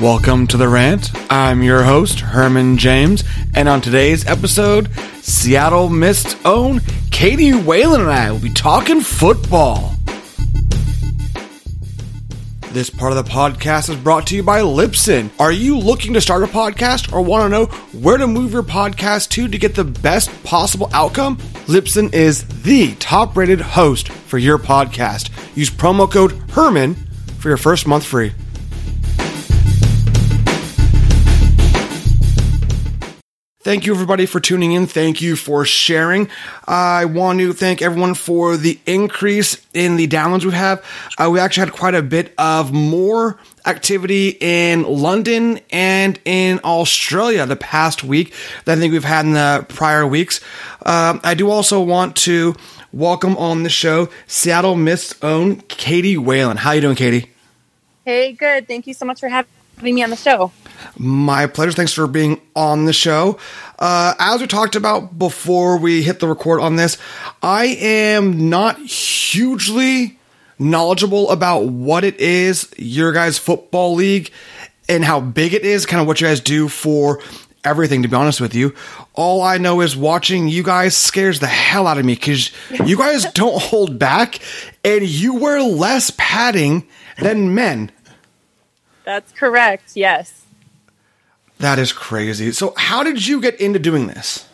Welcome to The Rant. I'm your host, Herman James, and on today's episode, Seattle Mist's own Katie Whelan and I will be talking football. This part of the podcast is brought to you by Libsyn. Are you looking to start a podcast or want to know where to move your podcast to to get the best possible outcome? Libsyn is the top rated host for your podcast. Use promo code HERMAN for your first month free. Thank you, everybody, for tuning in. Thank you for sharing. I want to thank everyone for the increase in the downloads we have. Uh, we actually had quite a bit of more activity in London and in Australia the past week than I think we've had in the prior weeks. Uh, I do also want to welcome on the show Seattle Mist's own Katie Whelan. How you doing, Katie? Hey, good. Thank you so much for having me on the show. My pleasure. Thanks for being on the show. Uh, as we talked about before we hit the record on this, I am not hugely knowledgeable about what it is your guys' football league and how big it is, kind of what you guys do for everything, to be honest with you. All I know is watching you guys scares the hell out of me because you guys don't hold back and you wear less padding than men. That's correct. Yes. That is crazy. So, how did you get into doing this?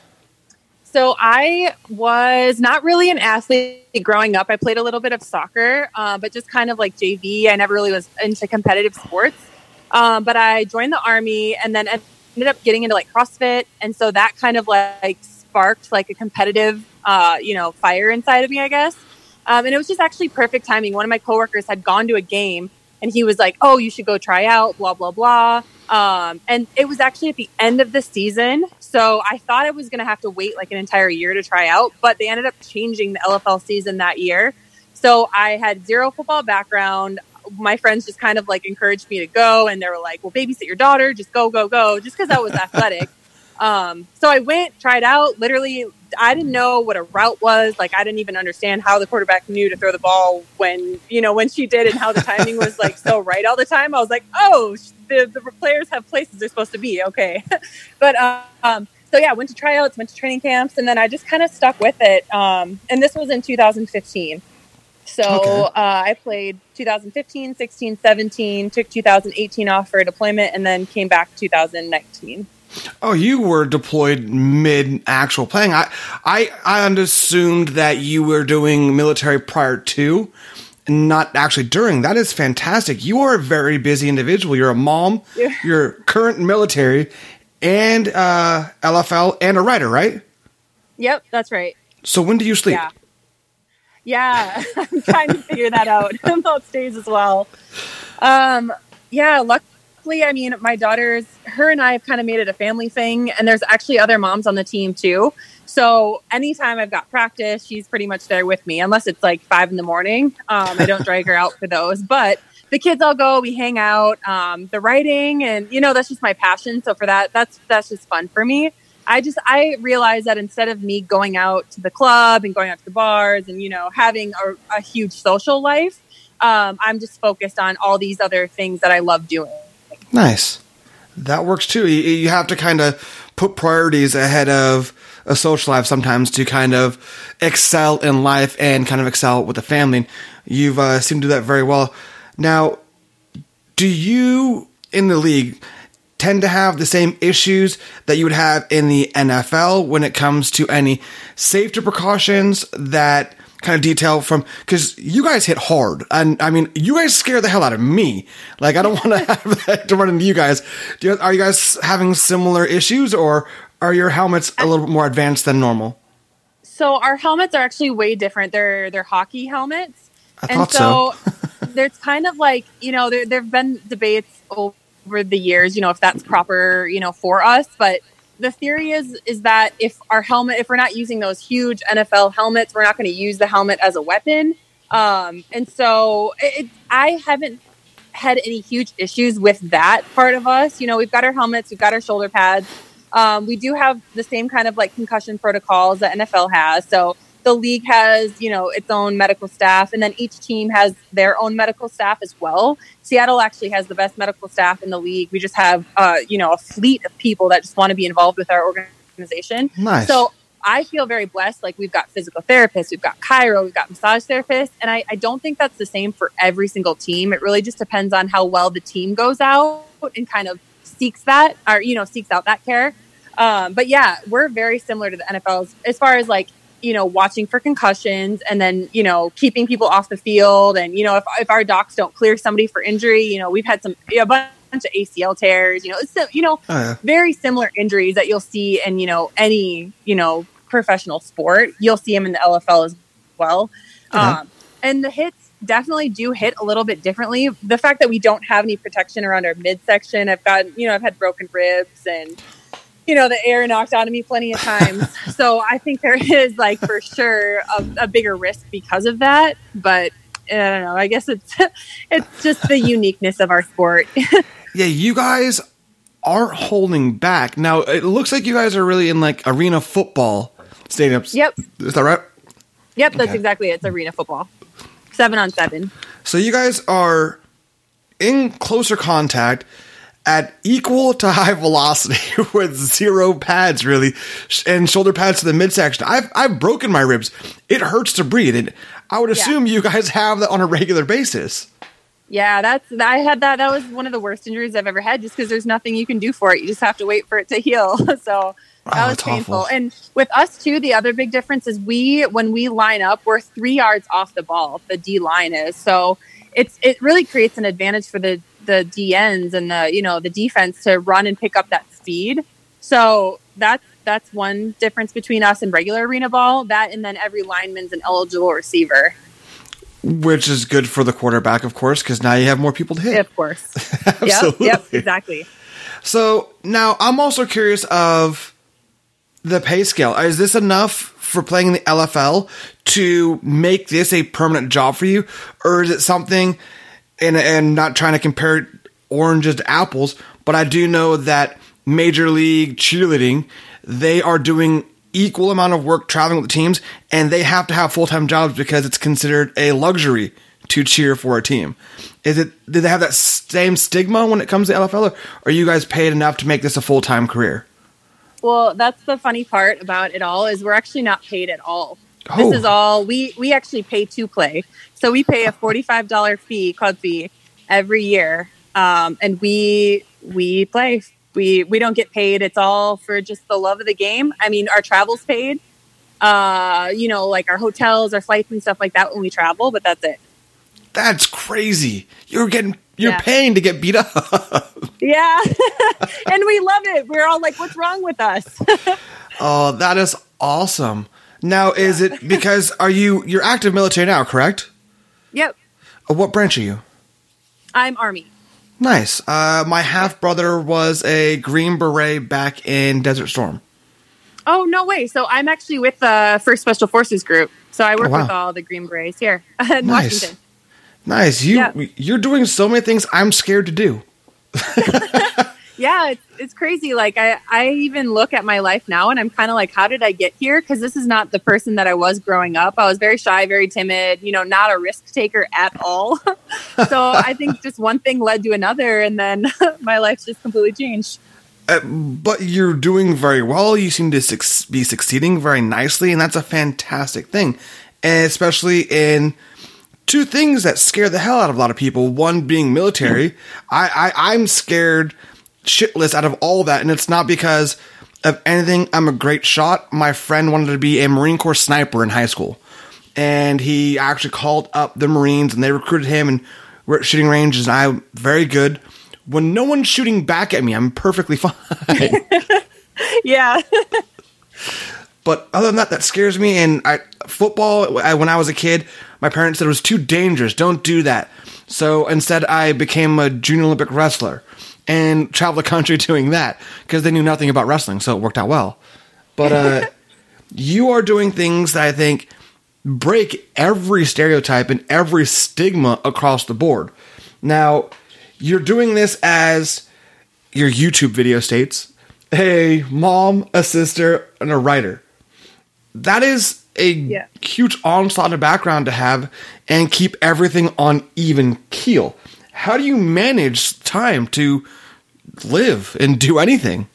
So, I was not really an athlete growing up. I played a little bit of soccer, uh, but just kind of like JV. I never really was into competitive sports. Um, but I joined the army and then ended up getting into like CrossFit. And so that kind of like sparked like a competitive, uh, you know, fire inside of me, I guess. Um, and it was just actually perfect timing. One of my coworkers had gone to a game and he was like, "Oh, you should go try out." Blah blah blah. Um, and it was actually at the end of the season, so I thought I was going to have to wait like an entire year to try out, but they ended up changing the LFL season that year. So I had zero football background. My friends just kind of like encouraged me to go, and they were like, "Well, babysit your daughter. Just go, go, go." Just because I was athletic. Um, so I went, tried out. Literally, I didn't know what a route was. Like, I didn't even understand how the quarterback knew to throw the ball when you know when she did, and how the timing was like so right all the time. I was like, oh, the the players have places they're supposed to be. Okay, but um, so yeah, went to tryouts, went to training camps, and then I just kind of stuck with it. Um, and this was in 2015. So okay. uh, I played 2015, 16, 17, took 2018 off for a deployment, and then came back 2019. Oh, you were deployed mid actual playing. I, I, I assumed that you were doing military prior to, not actually during. That is fantastic. You are a very busy individual. You're a mom. Yeah. You're current military, and uh, LFL, and a writer, right? Yep, that's right. So when do you sleep? Yeah, yeah. I'm trying to figure that out. Most days as well. Um, yeah, luck I mean, my daughters, her and I have kind of made it a family thing, and there's actually other moms on the team too. So anytime I've got practice, she's pretty much there with me, unless it's like five in the morning. Um, I don't drag her out for those, but the kids all go, we hang out, um, the writing, and you know that's just my passion. So for that, that's that's just fun for me. I just I realize that instead of me going out to the club and going out to the bars and you know having a, a huge social life, um, I'm just focused on all these other things that I love doing. Nice. That works too. You, have to kind of put priorities ahead of a social life sometimes to kind of excel in life and kind of excel with the family. You've uh, seemed to do that very well. Now, do you in the league tend to have the same issues that you would have in the NFL when it comes to any safety precautions that kind of detail from because you guys hit hard, and I mean, you guys scare the hell out of me. Like, I don't want to have that to run into you guys. You, are you guys having similar issues, or are your helmets a little bit more advanced than normal? So our helmets are actually way different. They're they're hockey helmets, I and so, so. there's kind of like you know there there've been debates over the years, you know, if that's proper, you know, for us, but the theory is is that if our helmet, if we're not using those huge NFL helmets, we're not going to use the helmet as a weapon. Um, and so it, I haven't had any huge issues with that part of us. You know, we've got our helmets, we've got our shoulder pads. Um, we do have the same kind of like concussion protocols that NFL has. So the league has, you know, its own medical staff, and then each team has their own medical staff as well. Seattle actually has the best medical staff in the league. We just have, uh, you know, a fleet of people that just want to be involved with our organization. Nice. So I feel very blessed. Like we've got physical therapists, we've got chiro, we've got massage therapists, and I, I don't think that's the same for every single team. It really just depends on how well the team goes out and kind of seeks that, or you know, seeks out that care. Um, but yeah, we're very similar to the NFLs as far as like you know watching for concussions and then you know keeping people off the field. And you know if, if our docs don't clear somebody for injury you know we've had some a bunch of acl tears you know it's you know Oh, yeah. very similar injuries that you'll see in you know any you know professional sport. You'll see them in the lfl as well. Um, and the hits definitely do hit a little bit differently. The fact that we don't have any protection around our midsection i've got you know i've had broken ribs and you know, the air knocked out of me plenty of times. so I think there is like for sure a, a bigger risk because of that. But I don't know. I guess it's it's just the uniqueness of our sport. Yeah, you guys aren't holding back. Now, it looks like you guys are really in like arena football stadiums. Yep. Is that right? yep, that's Okay. exactly it. It's arena football, seven on seven. So you guys are in closer contact at equal to high velocity with zero pads really and shoulder pads to the midsection. I've I've broken my ribs. It hurts to breathe. And I would assume you guys have that on a regular basis. Yeah, that's I had that. That was one of the worst injuries I've ever had, just because there's nothing you can do for it. You just have to wait for it to heal. so that Wow, was painful. awful. And with us too, the other big difference is we when we line up, we're three yards off the ball. The D line is so it's it really creates an advantage for the the DNs and the you know the defense to run and pick up that speed. So that's that's one difference between us and regular arena ball. That and then every lineman's an eligible receiver, Which is good for the quarterback, of course, because now you have more people to hit. of course. Absolutely. Yep, yep, exactly. So now I'm also curious of the pay scale. Is this enough for playing in the LFL to make this a permanent job for you, or is it something? And and not trying to compare oranges to apples, but I do know that Major League cheerleading they are doing equal amount of work traveling with the teams, and they have to have full time jobs because it's considered a luxury to cheer for a team. Is it? Did they have that same stigma when it comes to LFL, or are you guys paid enough to make this a full time career? Well, that's the funny part about it all is we're actually not paid at all. Oh. This is all we we actually pay to play. So we pay a forty five dollar fee, club fee, every year, um, and we we play. We we don't get paid. It's all for just the love of the game. I mean, our travel's paid. Uh, you know, like our hotels, our flights, and stuff like that when we travel. But that's it. That's crazy. You're getting you're Yeah. paying to get beat up. Yeah, and we love it. We're all like, "What's wrong with us?" oh, that is awesome. Now, is it because are you you're active military now, correct? yep, Uh, What branch are you? I'm Army. Nice. Uh, my half brother was a Green Beret back in Desert Storm. Oh no way! So I'm actually with the First Special Forces Group. So I work Oh, wow. with all the Green Berets here in Nice. Washington. Nice. You Yeah. you're doing so many things I'm scared to do. Yeah, it's, it's crazy. Like I, I even look at my life now, and I'm kind of like, how did I get here? Because this is not the person that I was growing up. I was very shy, very timid. You know, not a risk taker at all. so I think just one thing led to another, and then my life's just completely changed. Uh, but you're doing very well. You seem to suc- be succeeding very nicely, and that's a fantastic thing. And especially in two things that scare the hell out of a lot of people. One being military. I, I I'm scared shitless out of all that, and it's not because of anything. I'm a great shot. My friend wanted to be a Marine Corps sniper in high school, and he actually called up the Marines, and they recruited him, and we're at shooting ranges, and I'm very good. When no one's shooting back at me, I'm perfectly fine. Yeah, But other than that, that scares me. And I, football, I, when I was a kid, my parents said it was too dangerous. Don't do that. So instead, I became a junior Olympic wrestler and travel the country doing that because they knew nothing about wrestling. So it worked out well. But uh, you are doing things that I think break every stereotype and every stigma across the board. Now, you're doing this as your YouTube video states a mom, a sister, and a writer. That is a Yeah. huge onslaught of background to have and keep everything on even keel. How do you manage time to live and do anything?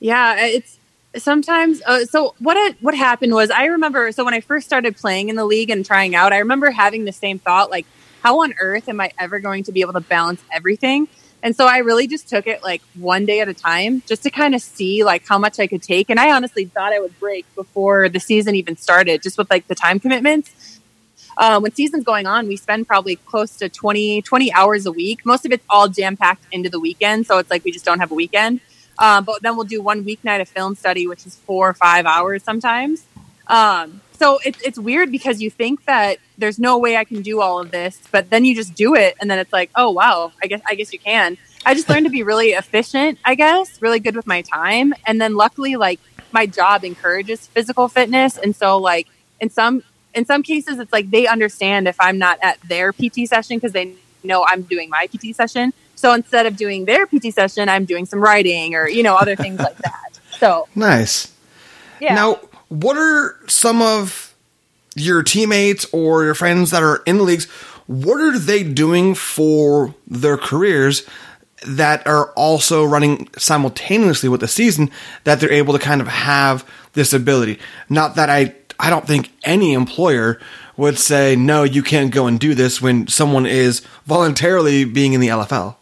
Yeah, it's sometimes. Uh, so what it, what happened was I remember. So when I first started playing in the league and trying out, I remember having the same thought, like, how on earth am I ever going to be able to balance everything? And so I really just took it like one day at a time, just to kind of see like how much I could take. And I honestly thought I would break before the season even started, just with like the time commitments. Uh, when season's going on, we spend probably close to 20, 20 hours a week. Most of it's all jam packed into the weekend. So it's like we just don't have a weekend. Um, but then we'll do one weeknight of film study, which is four or five hours sometimes. Um, so it's it's weird because you think that there's no way I can do all of this, but then you just do it, and then it's like, oh wow, I guess I guess you can. I just learned to be really efficient, I guess, really good with my time, and then luckily, like my job encourages physical fitness, and so like in some in some cases, it's like they understand if I'm not at their PT session because they know I'm doing my PT session. So instead of doing their PT session, I'm doing some writing or you know other things like that. So Nice. yeah. Now, what are some of your teammates or your friends that are in the leagues? What are they doing for their careers that are also running simultaneously with the season that they're able to kind of have this ability? Not that I, I don't think any employer would say, no, you can't go and do this when someone is voluntarily being in the LFL.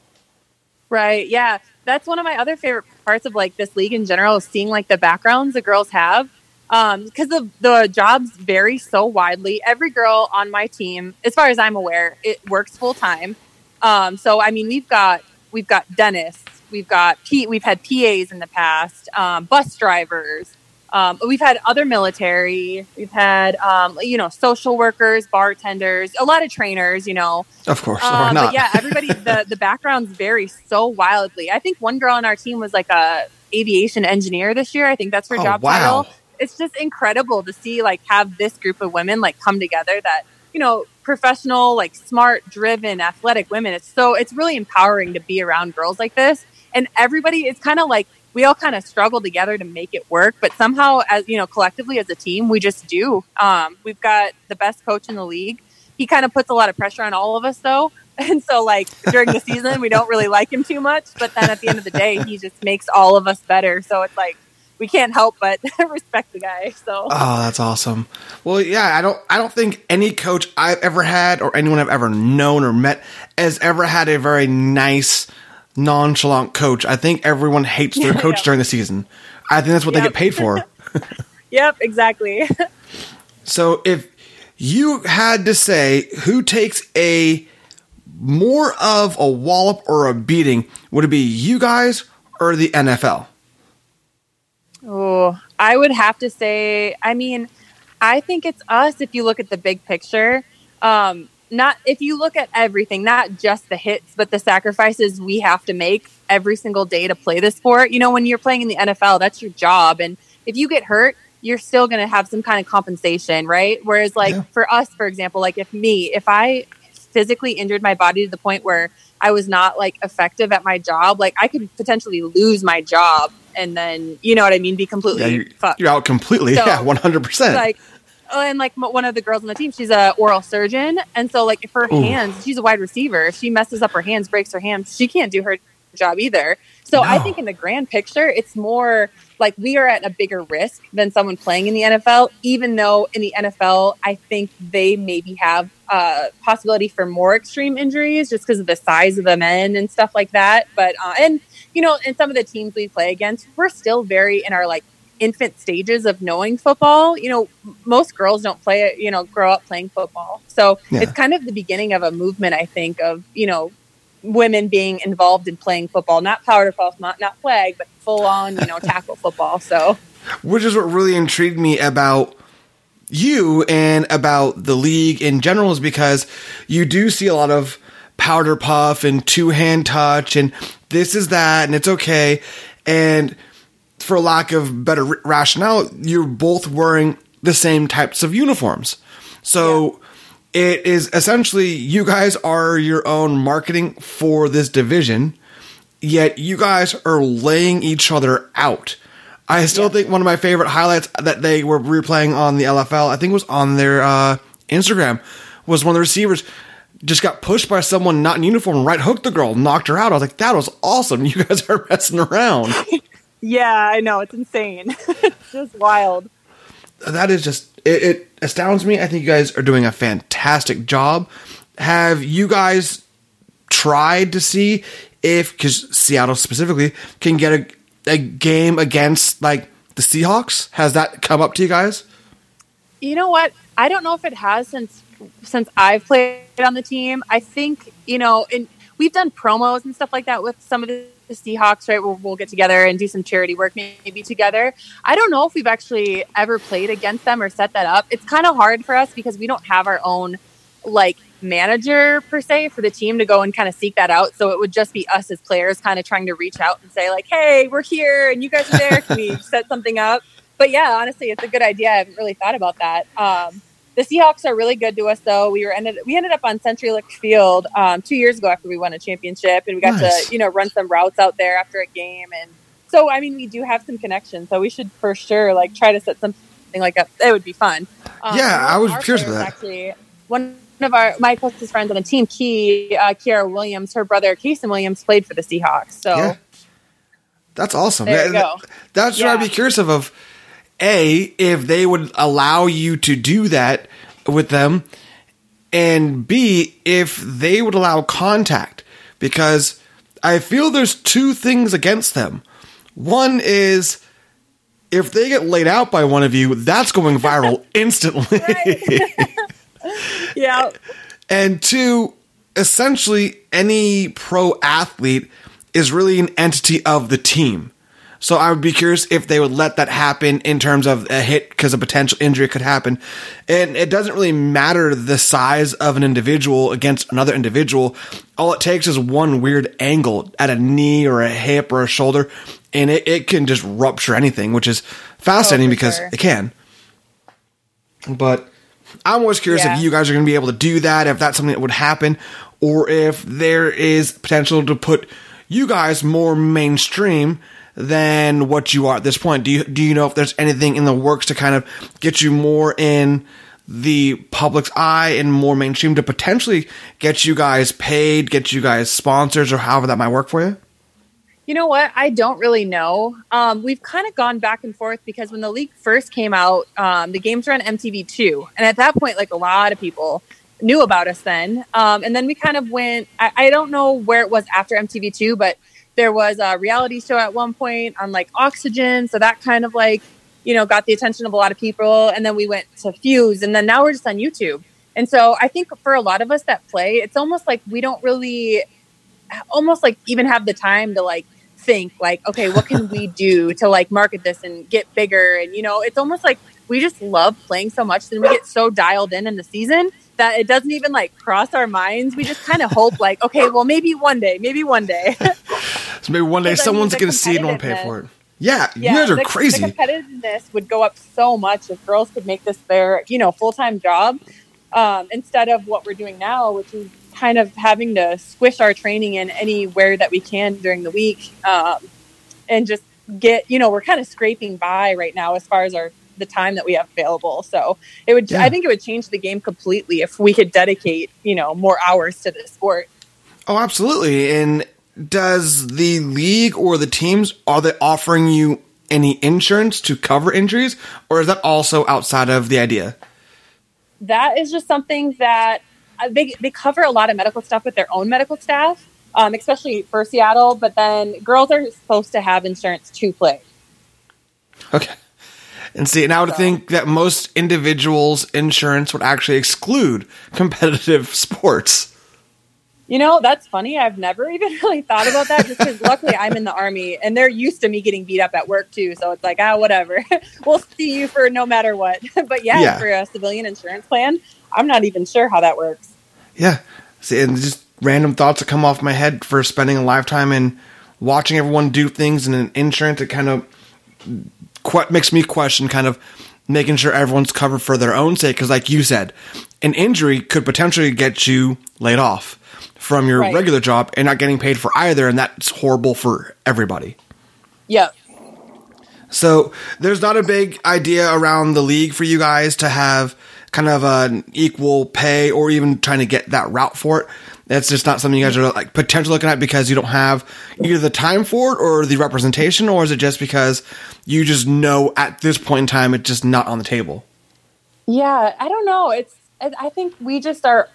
Right. Yeah. That's one of my other favorite parts of like this league in general is seeing like the backgrounds the girls have. Um, because the the jobs vary so widely. Every girl on my team, as far as I'm aware, it works full time. Um, so I mean, we've got we've got dentists, we've got P, we've had PAs in the past, um, bus drivers, um, we've had other military, we've had um, you know social workers, bartenders, a lot of trainers, you know. Of course, or Um, not. but yeah, everybody the the backgrounds vary so wildly. I think one girl on our team was like a aviation engineer this year. I think that's her Oh, job wow. title. It's just incredible to see like have this group of women like come together that you know professional, like smart, driven, athletic women. It's so it's really empowering to be around girls like this. And everybody, it's kind of like we all kind of struggle together to make it work, but somehow, as you know, collectively as a team, we just do. Um, we've got the best coach in the league. He kind of puts a lot of pressure on all of us, though. And so, like during the season, we don't really like him too much. But then at the end of the day, he just makes all of us better. So it's like we can't help but respect the guy. So Oh, that's awesome. Well, yeah, I don't I don't think any coach I've ever had or anyone I've ever known or met has ever had a very nice nonchalant coach. I think everyone hates their Yeah, coach yeah. during the season. I think that's what they get paid for. yep, exactly. so if you had to say who takes a more of a wallop or a beating, would it be you guys or the NFL? Oh, I would have to say, I mean, I think it's us if you look at the big picture. Um, not if you look at everything, not just the hits, but the sacrifices we have to make every single day to play the sport. You know, when you're playing in the NFL, that's your job. And if you get hurt, you're still going to have some kind of compensation, right? Whereas, like Yeah. for us, for example, like if me, if I physically injured my body to the point where I was not like effective at my job, like I could potentially lose my job and then, you know what I mean, be completely Yeah, you're, fucked. you're out completely. So, yeah, one hundred percent. Like, oh, and like one of the girls on the team, she's a oral surgeon, and so like if her Ooh. hands, she's a wide receiver. If she messes up her hands, breaks her hands, she can't do her job either. So I think in the grand picture, it's more like we are at a bigger risk than someone playing in the NFL. Even though in the NFL, I think they maybe have a possibility for more extreme injuries just because of the size of the men and stuff like that. But uh, and you know, in some of the teams we play against, we're still very in our like infant stages of knowing football. You know, most girls don't play it, you know, grow up playing football. So Yeah. it's kind of the beginning of a movement, I think, of, you know, women being involved in playing football, not powder puff, not, not flag, but full on, you know, tackle football. So which is what really intrigued me about you and about the league in general is because you do see a lot of powder puff and two hand touch and this is that and it's okay and for lack of better r- rationale you're both wearing the same types of uniforms so it is essentially you guys are your own marketing for this division yet you guys are laying each other out. I still think one of my favorite highlights that they were replaying on the LFL, I think was on their uh, Instagram, was one of the receivers just got pushed by someone not in uniform, right hooked the girl, knocked her out. I was like, that was awesome. You guys are messing around. Yeah, I know. It's insane. it's just wild. that is just it, it astounds me. I think you guys are doing a fantastic job. Have you guys tried to see if because Seattle specifically can get a a game against like the Seahawks? Has that come up to you guys? You know what? I don't know if it has since since I've played on the team. I think you know, and we've done promos and stuff like that with some of the, the Seahawks, right? Where we'll get together and do some charity work maybe together. I don't know if we've actually ever played against them or set that up. It's kind of hard for us because we don't have our own like manager per se for the team to go and kind of seek that out. So it would just be us as players kind of trying to reach out and say like, "Hey, we're here and you guys are there. Can we set something up?" But yeah, honestly, it's a good idea. I haven't really thought about that. Um, the Seahawks are really good to us, though. We were ended we ended up on CenturyLink Field um, two years ago after we won a championship, and we got Nice. to you know run some routes out there after a game. And so, I mean, we do have some connections. So we should for sure like try to set something like up. It would be fun. Um, Yeah, I was curious about that. Actually, one of our my closest friends on the team, Key uh, Kiara Williams, her brother Kasen Williams played for the Seahawks. So Yeah. That's awesome. There you That- go. That's what I'd be curious of. Of a if they would allow you to do that with them, and b if they would allow contact because I feel there's two things against them. One is if they get laid out by one of you, that's going viral instantly. yeah, And two, essentially, any pro athlete is really an entity of the team. So I would be curious if they would let that happen in terms of a hit because a potential injury could happen. And it doesn't really matter the size of an individual against another individual. All it takes is one weird angle at a knee or a hip or a shoulder, and it, it can just rupture anything, which is fascinating oh, for because sure. it can. But I'm always curious Yeah. if you guys are going to be able to do that, if that's something that would happen, or if there is potential to put you guys more mainstream than what you are at this point. Do you do you know if there's anything in the works to kind of get you more in the public's eye and more mainstream to potentially get you guys paid, get you guys sponsors, or however that might work for you? You know what? I don't really know. Um, we've kind of gone back and forth because when the league first came out, um, the games were on MTV2. And at that point, like a lot of people knew about us then. Um, and then we kind of went, I, I don't know where it was after MTV2, but there was a reality show at one point on like Oxygen. So that kind of like, you know, got the attention of a lot of people. And then we went to Fuse. And then now we're just on YouTube. And so I think for a lot of us that play, it's almost like we don't really almost like even have the time to like think like okay what can we do to like market this and get bigger and you know it's almost like we just love playing so much and we get so dialed in in the season that it doesn't even like cross our minds we just kind of hope like okay well maybe one day maybe one day So maybe one day Because, I mean, someone's going to see it and want to pay for it. Yeah, yeah you guys are the, crazy. the competitiveness would go up so much if girls could make this their you know full-time job um, instead of what we're doing now which is kind of having to squish our training in anywhere that we can during the week um, and just get you know we're kind of scraping by right now as far as our the time that we have available so it would Yeah. i think it would change the game completely if we could dedicate you know more hours to the sport Oh, absolutely. And does the league or the teams are they offering you any insurance to cover injuries, or is that also outside of the idea? that is just something that uh, they, they cover a lot of medical stuff with their own medical staff, um, especially for Seattle. But then girls are supposed to have insurance to play. Okay. And see, and I would So- think that most individuals' insurance would actually exclude competitive sports. You know, that's funny. I've never even really thought about that just because luckily I'm in the army and they're used to me getting beat up at work too. So it's like, ah, whatever. we'll see you for no matter what. but yeah, Yeah. for a civilian insurance plan, I'm not even sure how that works. Yeah. See, and just random thoughts that come off my head for spending a lifetime and watching everyone do things in an insurance. It kind of que- makes me question kind of making sure everyone's covered for their own sake. Because, like you said, an injury could potentially get you laid off from your Right. regular job and not getting paid for either. And that's horrible for everybody. Yep. So there's not a big idea around the league for you guys to have kind of an equal pay or even trying to get that route for it. That's just not something you guys are like potentially looking at because you don't have either the time for it or the representation, or is it just because you just know at this point in time it's just not on the table? Yeah, I don't know. It's I think we just are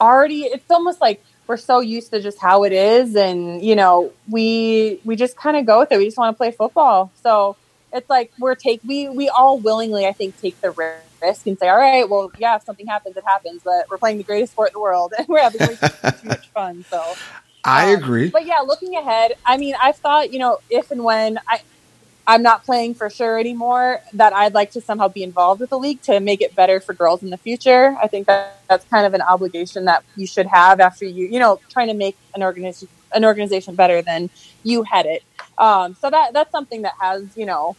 already. It's almost like we're so used to just how it is, and you know, we we just kind of go with it. We just want to play football, so it's like we're take we we all willingly, I think, take the risk and say, all right, well, yeah, if something happens, it happens. But we're playing the greatest sport in the world, and we're having too much fun. So I um, agree. But yeah, looking ahead, I mean, I've thought, you know, if and when I I'm not playing for sure anymore, that I'd like to somehow be involved with the league to make it better for girls in the future. I think that that's kind of an obligation that you should have after you, you know, trying to make an organization an organization better than you had it. Um, so that that's something that has, you know,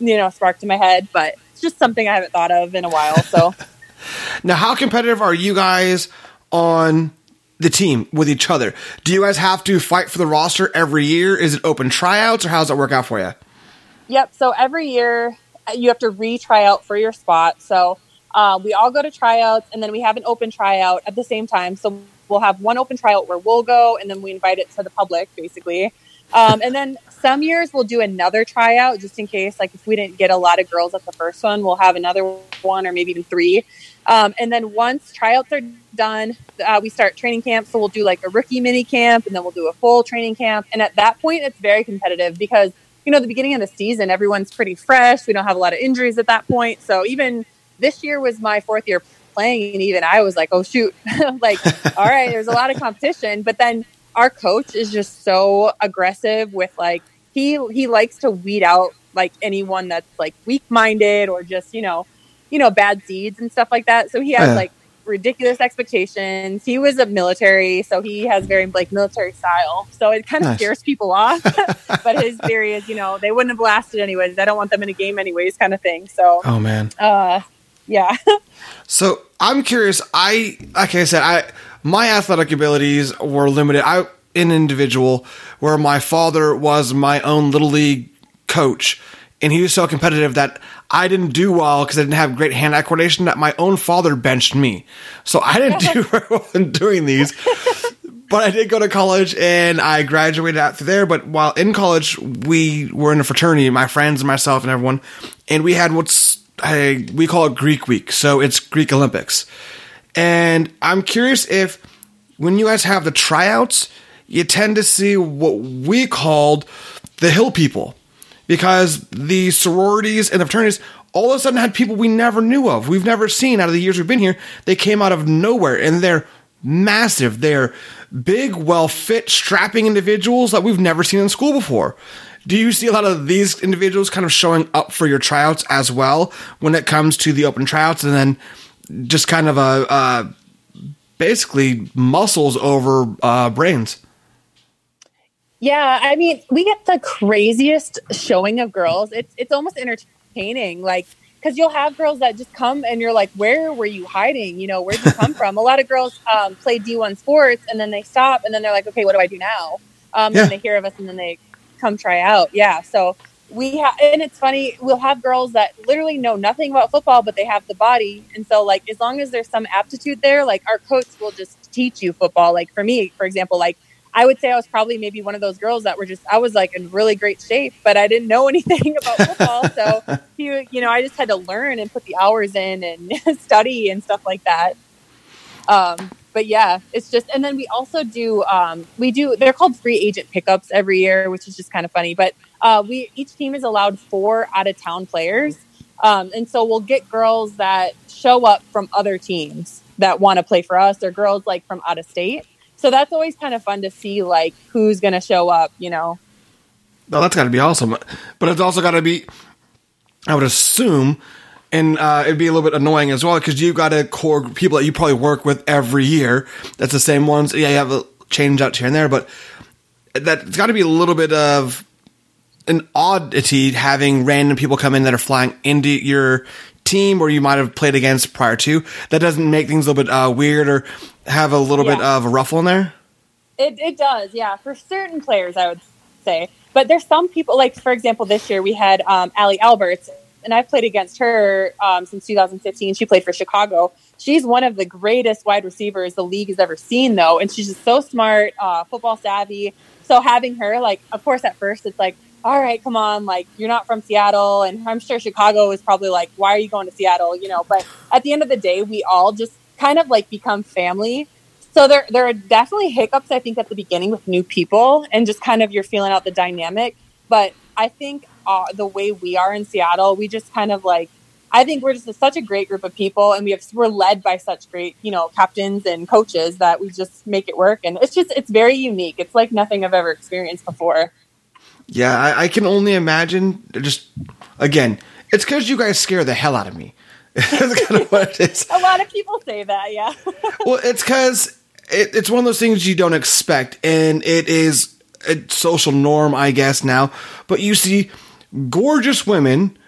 you know, sparked in my head, but it's just something I haven't thought of in a while. So now, how competitive are you guys on the team with each other? Do you guys have to fight for the roster every year? Is it open tryouts, or how does it work out for you? Yep. So every year uh, you have to re-try out for your spot. So uh, we all go to tryouts, and then we have an open tryout at the same time. So we'll have one open tryout where we'll go, and then we invite it to the public, basically. Um, and then some years we'll do another tryout just in case, like if we didn't get a lot of girls at the first one, we'll have another one or maybe even three. Um, and then once tryouts are done, uh, we start training camp. So we'll do like a rookie mini camp, and then we'll do a full training camp. And at that point, it's very competitive because you know, the beginning of the season, everyone's pretty fresh. We don't have a lot of injuries at that point. So even this year was my fourth year playing, and even I was like, oh, shoot, like, all right, there's a lot of competition. But then our coach is just so aggressive with like, he, he likes to weed out like anyone that's like weak minded or just, you know, you know, bad seeds and stuff like that. So he has yeah. like ridiculous expectations. He was a military, so he has very like military style. So it kind of nice. scares people off. but his theory is, you know, they wouldn't have lasted anyways. I don't want them in a game anyways, kind of thing. So, oh man, uh, yeah. so I'm curious. I like I said, I my athletic abilities were limited. I an individual where my father was my own little league coach and he was so competitive that I didn't do well because I didn't have great hand eye coordination that my own father benched me. So I didn't do very well in doing these. but I did go to college and I graduated out through there. But while in college, we were in a fraternity, my friends and myself and everyone, and we had what's I, we call it Greek Week. So it's Greek Olympics. And I'm curious if when you guys have the tryouts, you tend to see what we called the hill people because the sororities and the fraternities all of a sudden had people we never knew of. We've never seen out of the years we've been here. They came out of nowhere and they're massive. They're big, well fit, strapping individuals that we've never seen in school before. Do you see a lot of these individuals kind of showing up for your tryouts as well when it comes to the open tryouts and then just kind of a, uh, basically muscles over uh, brains? Yeah, I mean, we get the craziest showing of girls. It's it's almost entertaining, like because you'll have girls that just come and you're like, where were you hiding? You know, where'd you come from? A lot of girls um, play D1 sports and then they stop and then they're like, okay, what do I do now? Um, yeah. And they hear of us and then they come try out. Yeah, so we have, and it's funny, we'll have girls that literally know nothing about football, but they have the body. And so, like, as long as there's some aptitude there, like, our coach will just teach you football. Like, for me, for example, like, I would say I was probably maybe one of those girls that were just I was like in really great shape, but I didn't know anything about football. so you you know, I just had to learn and put the hours in and study and stuff like that. Um, but yeah, it's just and then we also do um, we do they're called free agent pickups every year, which is just kind of funny. But uh, we each team is allowed four out of town players. Um, and so we'll get girls that show up from other teams that want to play for us or girls like from out of state so that's always kind of fun to see like who's going to show up you know? No that's got to be awesome but it's also got to be i would assume and uh, it'd be a little bit annoying as well because you've got a core people that you probably work with every year that's the same ones yeah you have a change out here and there but that's got to be a little bit of an oddity having random people come in that are flying into your team or you might have played against prior to. That doesn't make things a little bit uh, weird or have a little yeah. bit of a ruffle in there. It, it does, yeah. For certain players, I would say. But there's some people, like for example, this year we had um, Allie Alberts, and I've played against her um, since 2015. She played for Chicago. She's one of the greatest wide receivers the league has ever seen, though, and she's just so smart, uh, football savvy. So having her, like, of course, at first it's like, all right, come on, like you're not from Seattle, and I'm sure Chicago is probably like, why are you going to Seattle? You know, but at the end of the day, we all just kind of like become family. So there, there are definitely hiccups. I think at the beginning with new people and just kind of you're feeling out the dynamic. But I think uh, the way we are in Seattle, we just kind of like I think we're just a, such a great group of people, and we have we're led by such great you know captains and coaches that we just make it work. And it's just it's very unique. It's like nothing I've ever experienced before. Yeah, I, I can only imagine. Just again, it's because you guys scare the hell out of me. That's kind of what it is. a lot of people say that, yeah. well, it's because it, it's one of those things you don't expect, and it is a social norm, I guess now. But you see gorgeous women,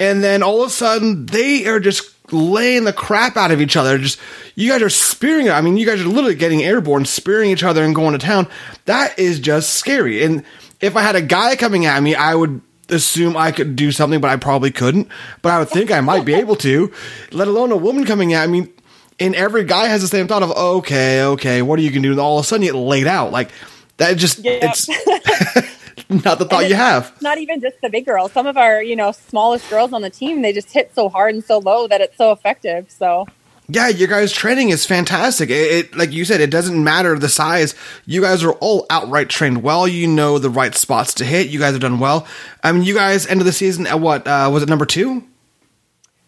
and then all of a sudden they are just laying the crap out of each other. Just you guys are spearing. I mean, you guys are literally getting airborne, spearing each other, and going to town. That is just scary. And if I had a guy coming at me, I would assume I could do something, but I probably couldn't. But I would think I might be able to, let alone a woman coming at me. And every guy has the same thought of, okay, okay, what are you going to do? And all of a sudden you get laid out. Like, that just, yep. it's not the thought you have. Not even just the big girls. Some of our, you know, smallest girls on the team, they just hit so hard and so low that it's so effective. So yeah, your guys' training is fantastic. It, it, like you said, it doesn't matter the size. You guys are all outright trained well. You know the right spots to hit. You guys have done well. I mean, you guys ended the season at what? Uh, was it number two?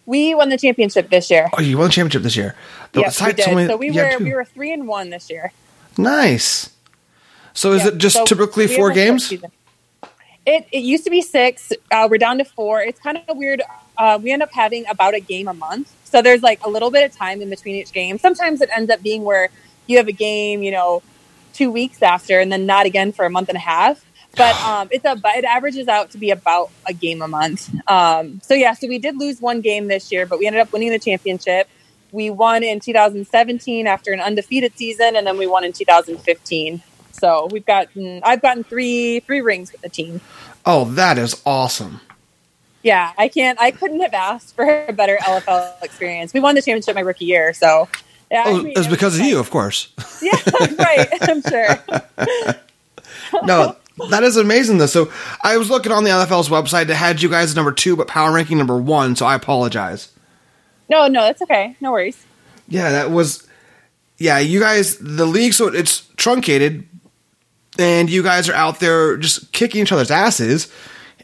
We won the championship this year. Oh, you won the championship this year. The yes, we did. so we were we were three and one this year. Nice. So is it just so typically four games? It it used to be six. Uh, we're down to four. It's kind of weird. Uh, we end up having about a game a month. So there's like a little bit of time in between each game. Sometimes it ends up being where you have a game, you know, two weeks after, and then not again for a month and a half. But um, it's a it averages out to be about a game a month. Um, so yeah, so we did lose one game this year, but we ended up winning the championship. We won in 2017 after an undefeated season, and then we won in 2015. So we've gotten I've gotten three three rings with the team. Oh, that is awesome yeah, I can't. I couldn't have asked for a better LFL experience. We won the championship my rookie year, so. Yeah, oh, I mean, it was because of you, of course. Yeah, right. I'm sure. no, that is amazing, though. So I was looking on the LFL's website. It had you guys number two, but power ranking number one. So I apologize. No, no, that's okay. No worries. Yeah, that was. Yeah, you guys, the league, so it's truncated, and you guys are out there just kicking each other's asses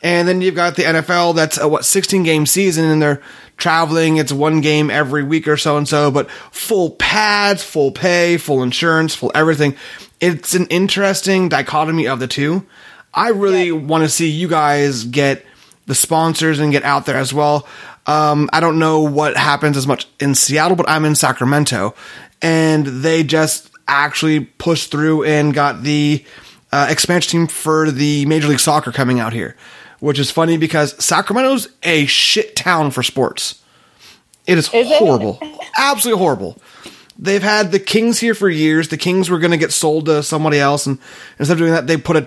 and then you've got the NFL that's a what 16 game season and they're traveling. It's one game every week or so and so, but full pads, full pay, full insurance, full everything. It's an interesting dichotomy of the two. I really yeah. want to see you guys get the sponsors and get out there as well. Um, I don't know what happens as much in Seattle, but I'm in Sacramento and they just actually pushed through and got the uh, expansion team for the Major League Soccer coming out here which is funny because Sacramento's a shit town for sports. It is, is horrible. It? Absolutely horrible. They've had the Kings here for years. The Kings were going to get sold to somebody else, and instead of doing that, they put a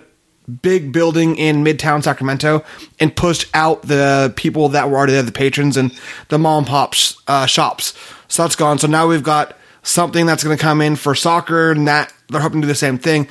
big building in Midtown Sacramento and pushed out the people that were already there, the patrons and the mom and pop uh, shops. So that's gone. So now we've got something that's going to come in for soccer, and that they're hoping to do the same thing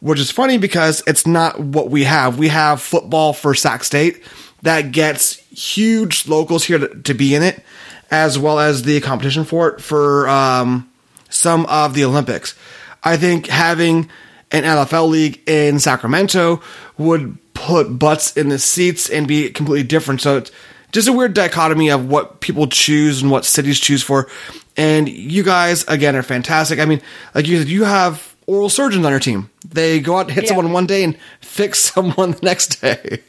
which is funny because it's not what we have. We have football for Sac State that gets huge locals here to, to be in it, as well as the competition for it for um, some of the Olympics. I think having an NFL league in Sacramento would put butts in the seats and be completely different. So it's just a weird dichotomy of what people choose and what cities choose for. And you guys, again, are fantastic. I mean, like you said, you have oral surgeons on your team. They go out, and hit yeah. someone one day, and fix someone the next day.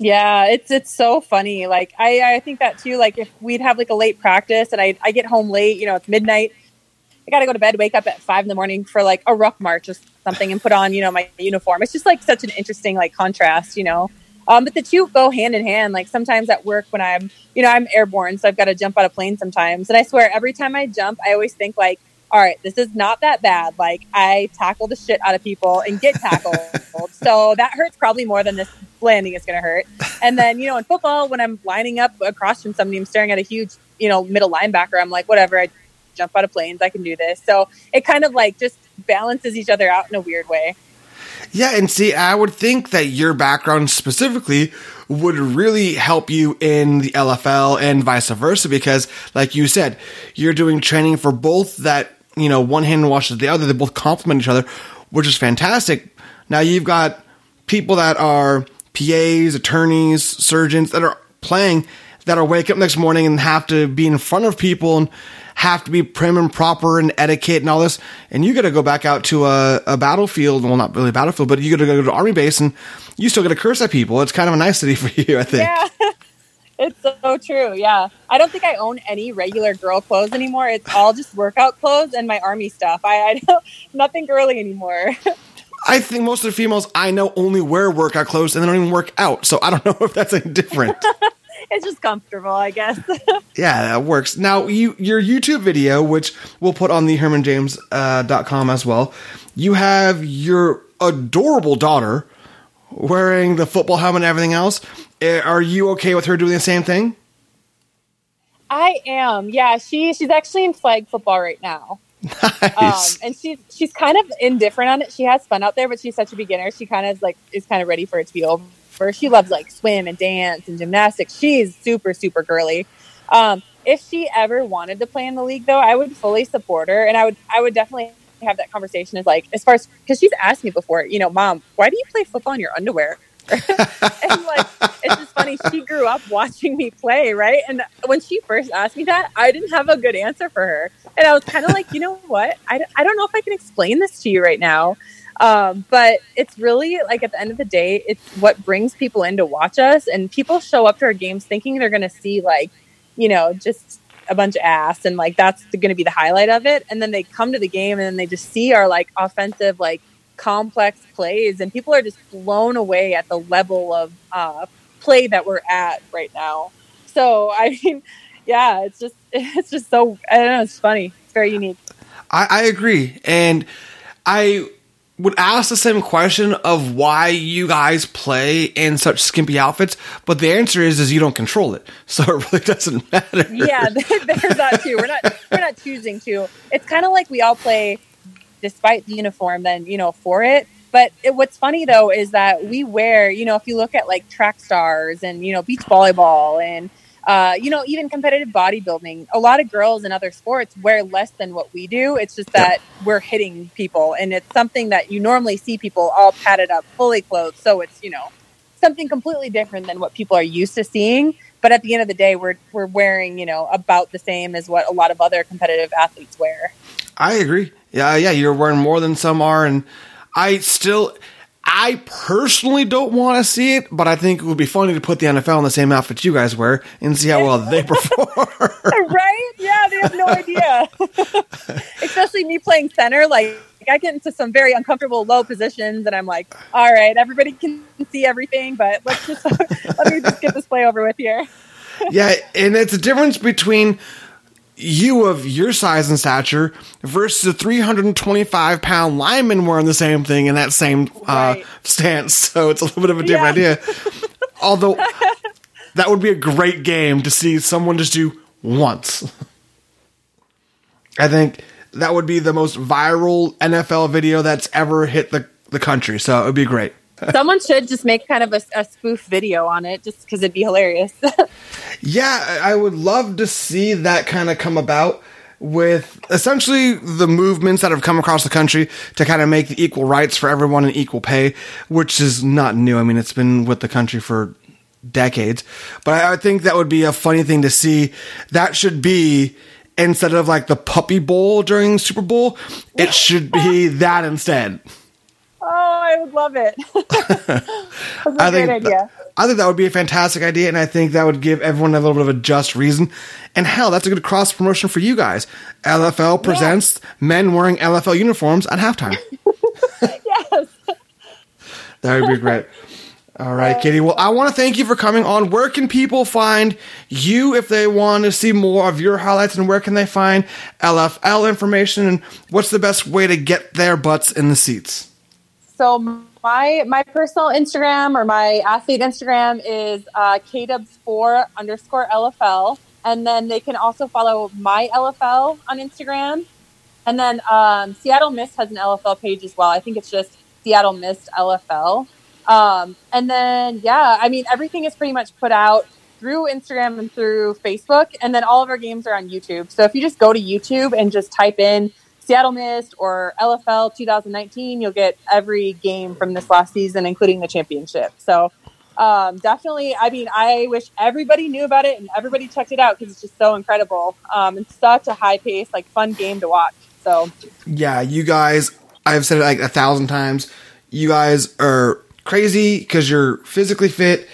Yeah, it's it's so funny. Like I I think that too. Like if we'd have like a late practice and I I get home late, you know, it's midnight. I got to go to bed, wake up at five in the morning for like a ruck march or something, and put on you know my uniform. It's just like such an interesting like contrast, you know. Um, but the two go hand in hand. Like sometimes at work when I'm, you know, I'm airborne, so I've got to jump out of plane sometimes. And I swear, every time I jump, I always think like, all right, this is not that bad. Like I tackle the shit out of people and get tackled. so that hurts probably more than this landing is going to hurt. And then, you know, in football, when I'm lining up across from somebody, I'm staring at a huge, you know, middle linebacker. I'm like, whatever, I jump out of planes. I can do this. So it kind of like just balances each other out in a weird way. Yeah, and see, I would think that your background specifically would really help you in the LFL and vice versa because, like you said, you're doing training for both that, you know, one hand washes the other. They both complement each other, which is fantastic. Now you've got people that are PAs, attorneys, surgeons that are playing that are wake up next morning and have to be in front of people and have to be prim and proper and etiquette and all this. And you got to go back out to a, a, battlefield. Well, not really a battlefield, but you got to go to army base and you still got to curse at people. It's kind of a nice city for you, I think. Yeah. It's so true. Yeah. I don't think I own any regular girl clothes anymore. It's all just workout clothes and my army stuff. I, I don't, nothing girly anymore. I think most of the females I know only wear workout clothes and they don't even work out. So I don't know if that's any different. it's just comfortable, I guess. yeah, that works. Now, you your YouTube video, which we'll put on the hermanjames.com uh, as well, you have your adorable daughter wearing the football helmet and everything else. Eh, are you okay with her doing the same thing? I am. Yeah, she she's actually in flag football right now. Nice. Um, and she's she's kind of indifferent on it. She has fun out there, but she's such a beginner. She kind of like is kind of ready for it to be over she loves like swim and dance and gymnastics. She's super, super girly. Um, if she ever wanted to play in the league, though, I would fully support her, and I would, I would definitely have that conversation. As like, as far as because she's asked me before, you know, mom, why do you play football in your underwear? and like, it's just funny. She grew up watching me play, right? And when she first asked me that, I didn't have a good answer for her, and I was kind of like, you know what? I, I don't know if I can explain this to you right now. Um, but it's really like at the end of the day, it's what brings people in to watch us. And people show up to our games thinking they're going to see like, you know, just a bunch of ass and like that's going to be the highlight of it. And then they come to the game and they just see our like offensive, like complex plays. And people are just blown away at the level of uh, play that we're at right now. So, I mean, yeah, it's just, it's just so, I don't know, it's funny. It's very unique. I, I agree. And I, would ask the same question of why you guys play in such skimpy outfits, but the answer is is you don't control it, so it really doesn't matter. Yeah, there's that too. We're not we're not choosing to. It's kind of like we all play despite the uniform, then you know for it. But it, what's funny though is that we wear, you know, if you look at like track stars and you know beach volleyball and uh, you know, even competitive bodybuilding, a lot of girls in other sports wear less than what we do. It's just that yeah. we're hitting people, and it's something that you normally see people all padded up, fully clothed. So it's you know something completely different than what people are used to seeing. But at the end of the day, we're we're wearing you know about the same as what a lot of other competitive athletes wear. I agree. Yeah, yeah, you're wearing more than some are, and I still I personally don't want to see it, but I think it would be funny to put the NFL in the same outfit you guys wear and see how well they perform. right? Yeah, they have no idea. Especially me playing center, like I get into some very uncomfortable low positions, and I'm like, all right, everybody can see everything, but let's just let me just get this play over with here. yeah, and it's a difference between you of your size and stature versus a 325 pound lineman wearing the same thing in that same uh, right. stance. So it's a little bit of a different yeah. idea. Although that would be a great game to see someone just do once. I think that would be the most viral NFL video that's ever hit the, the country. So it would be great. Someone should just make kind of a, a spoof video on it just because it'd be hilarious. yeah, I would love to see that kind of come about with essentially the movements that have come across the country to kind of make the equal rights for everyone and equal pay, which is not new. I mean, it's been with the country for decades. But I think that would be a funny thing to see. That should be instead of like the puppy bowl during Super Bowl, it should be that instead. I would love it. That's a I great think idea. I think that would be a fantastic idea, and I think that would give everyone a little bit of a just reason. And hell, that's a good cross promotion for you guys. LFL presents yeah. men wearing LFL uniforms at halftime. yes. that would be great. All right, Katie. Well, I want to thank you for coming on. Where can people find you if they want to see more of your highlights, and where can they find LFL information? And what's the best way to get their butts in the seats? So my my personal Instagram or my athlete Instagram is uh, kdubs4 underscore LFL, and then they can also follow my LFL on Instagram. And then um, Seattle Mist has an LFL page as well. I think it's just Seattle Mist LFL. Um, and then, yeah, I mean, everything is pretty much put out through Instagram and through Facebook. And then all of our games are on YouTube. So if you just go to YouTube and just type in Seattle Mist or LFL 2019, you'll get every game from this last season, including the championship. So um, definitely, I mean, I wish everybody knew about it and everybody checked it out because it's just so incredible. Um, it's such a high pace, like fun game to watch. So yeah, you guys, I've said it like a thousand times. You guys are crazy because you're physically fit.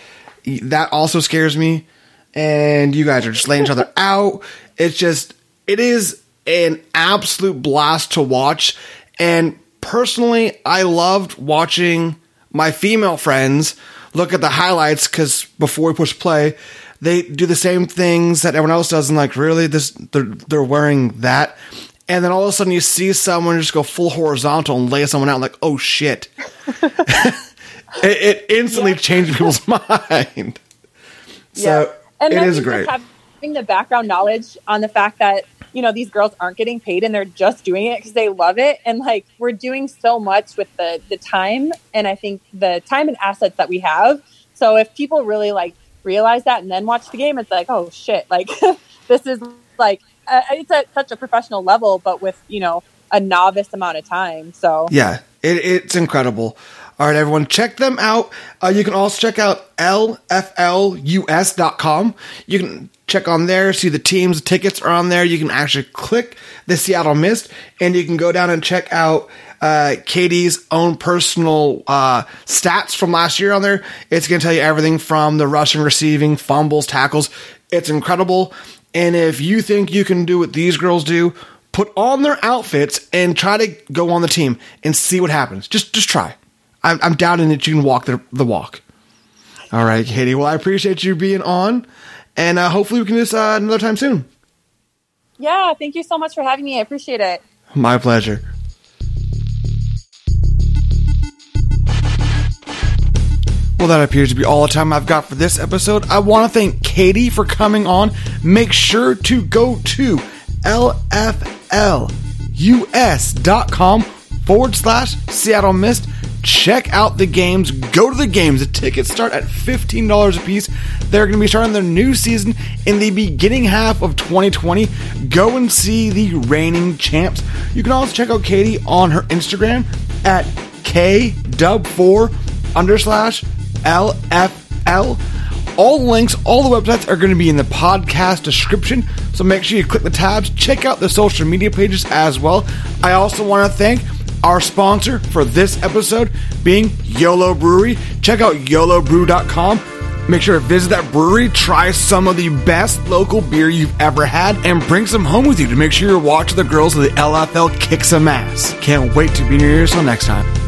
That also scares me. And you guys are just laying each other out. It's just, it is an absolute blast to watch. And personally, I loved watching my female friends look at the highlights because before we push play, they do the same things that everyone else does. And like, really, this they're they're wearing that, and then all of a sudden you see someone just go full horizontal and lay someone out. Like, oh shit! it, it, instantly yeah. changed people's mind. So yeah. it is great. Having the background knowledge on the fact that you know these girls aren't getting paid and they're just doing it because they love it. And like we're doing so much with the the time and i think the time and assets that we have. So if people really like realize that and then watch the game it's like oh shit like this is like uh, it's at such a professional level but with you know a novice amount of time. So yeah it, it's incredible all right, everyone, check them out. Uh, you can also check out lflus.com. You can check on there, see the teams, the tickets are on there. You can actually click the Seattle Mist, and you can go down and check out uh, Katie's own personal uh, stats from last year on there. It's going to tell you everything from the rushing, receiving, fumbles, tackles. It's incredible. And if you think you can do what these girls do, put on their outfits and try to go on the team and see what happens. Just just try. I'm, I'm doubting that you can walk the, the walk. All right, Katie. Well, I appreciate you being on, and uh, hopefully we can do this uh, another time soon. Yeah, thank you so much for having me. I appreciate it. My pleasure. Well, that appears to be all the time I've got for this episode. I want to thank Katie for coming on. Make sure to go to lflus.com forward slash Seattle Mist check out the games, go to the games. The tickets start at $15 a piece. They're going to be starting their new season in the beginning half of 2020. Go and see the reigning champs. You can also check out Katie on her Instagram at kdub4 under slash LFL. All links, all the websites are going to be in the podcast description. So make sure you click the tabs, check out the social media pages as well. I also want to thank our sponsor for this episode being YOLO Brewery. Check out YOLOBrew.com. Make sure to visit that brewery, try some of the best local beer you've ever had, and bring some home with you to make sure you're watching the girls of the LFL kick some ass. Can't wait to be near you. Until next time.